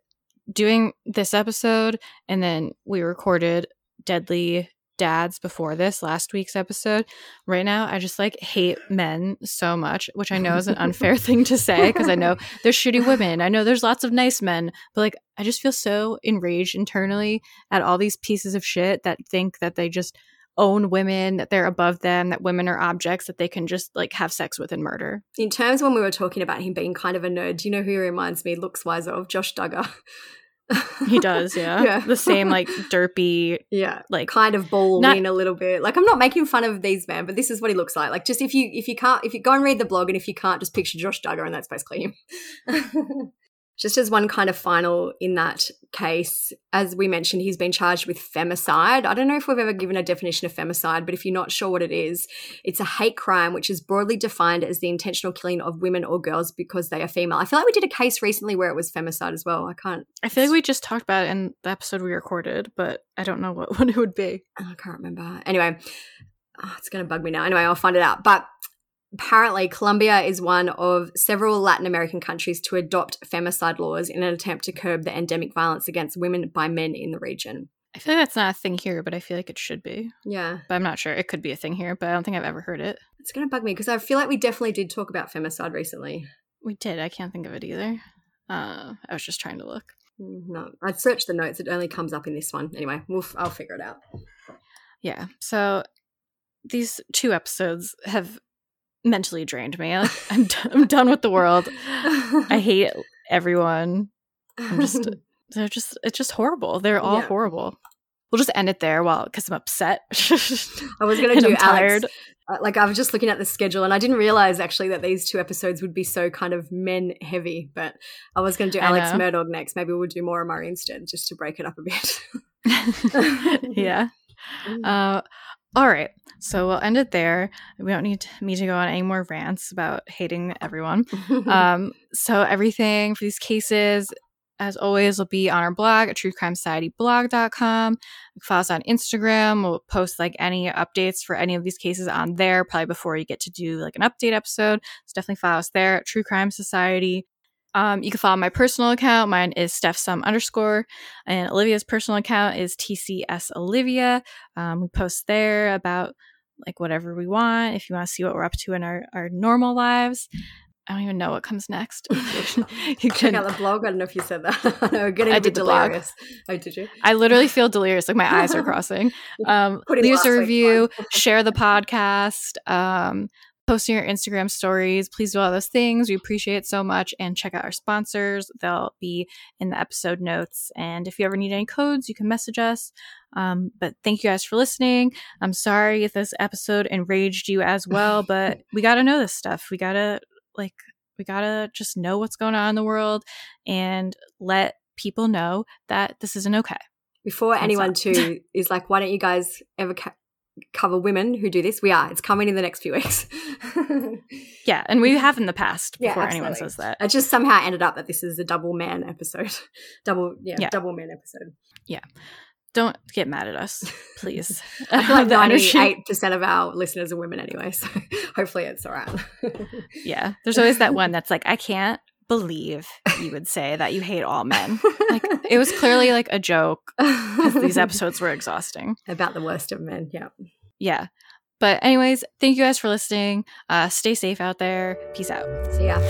doing this episode, and then we recorded Deadly Dads before this last week's episode. Right now, I just like hate men so much, which I know is an unfair thing to say because I know there's shitty women. I know there's lots of nice men, but like I just feel so enraged internally at all these pieces of shit that think that they just own women, that they're above them, that women are objects that they can just like have sex with and murder. In terms when we were talking about him being kind of a nerd, do you know who he reminds me looks wise of? Josh Duggar. He does, yeah. Yeah. The same like derpy Yeah, like kind of balding Not- a little bit. Like I'm not making fun of these men, but this is what he looks like. Like just if you if you can't if you go and read the blog and if you can't just picture Josh Duggar and that's basically him. just as one kind of final in that case, as we mentioned, he's been charged with femicide. I don't know if we've ever given a definition of femicide, but if you're not sure what it is, it's a hate crime which is broadly defined as the intentional killing of women or girls because they are female. I feel like we did a case recently where it was femicide as well. I can't I feel like we just talked about it in the episode we recorded, but I don't know what one it would be. Oh, I can't remember. Anyway, oh, it's going to bug me now. Anyway, I'll find it out. But apparently, Colombia is one of several Latin American countries to adopt femicide laws in an attempt to curb the endemic violence against women by men in the region. I feel like that's not a thing here, but I feel like it should be. Yeah, But I'm not sure. It could be a thing here, but I don't think I've ever heard it. it's going to bug me because I feel like we definitely did talk about femicide recently. We did. I can't think of it either. Uh, I was just trying to look. Mm, No, I searched the notes. It only comes up in this one. Anyway, we'll, f- I'll figure it out. Yeah. So these two episodes have mentally drained me. Like, I'm, d- I'm done with the world. I hate everyone. I'm just they're just it's just horrible. They're all Yeah. horrible. We'll just end it there while because I'm upset. I was going to do I'm Alex. uh, Like I was just looking at the schedule, and I didn't realize actually that these two episodes would be so kind of men heavy. But I was going to do Alex. Murdaugh next. Maybe we'll do more Maura Murray instead, just to break it up a bit. yeah. Mm. Uh, all right. So we'll end it there. We don't need me to go on any more rants about hating everyone. um, so everything for these cases, as always, will be on our blog at truecrimesocietyblog.com. Follow us on Instagram. We'll post like any updates for any of these cases on there, probably before you get to do like an update episode. So definitely follow us there at True Crime Society. Um, you can follow my personal account. Mine is StephSum underscore, and Olivia's personal account is TCS Olivia. Um, we post there about like whatever we want. If you want to see what we're up to in our, our normal lives, I don't even know what comes next. you Check out the blog. I don't know if you said that. no, getting I a did bit the blog. delirious. Oh, did you? I literally feel delirious, like my eyes are crossing. Um, leave us a review, share the podcast, um, posting your Instagram stories. Please do all those things. We appreciate it so much. And check out our sponsors. They'll be in the episode notes. And if you ever need any codes, you can message us. Um, but thank you guys for listening. I'm sorry if this episode enraged you as well, but we got to know this stuff. We got to, like, we got to just know what's going on in the world and let people know that this isn't okay. Before anyone too is like, why don't you guys ever ca- cover women who do this? We are. It's coming in the next few weeks. Yeah, and we have in the past Yeah, before anyone says that. It just somehow ended up that this is a double man episode. double, yeah, Yeah. double man episode. Don't get mad at us, please. I feel like ninety-eight percent of our listeners are women anyway, so hopefully it's all right. Yeah, there's always that one that's like, I can't believe you would say that you hate all men. Like it was clearly like a joke. These episodes were exhausting. about the worst of men. Yeah. Yeah. But anyways, thank you guys for listening. Uh, stay safe out there. Peace out. See ya.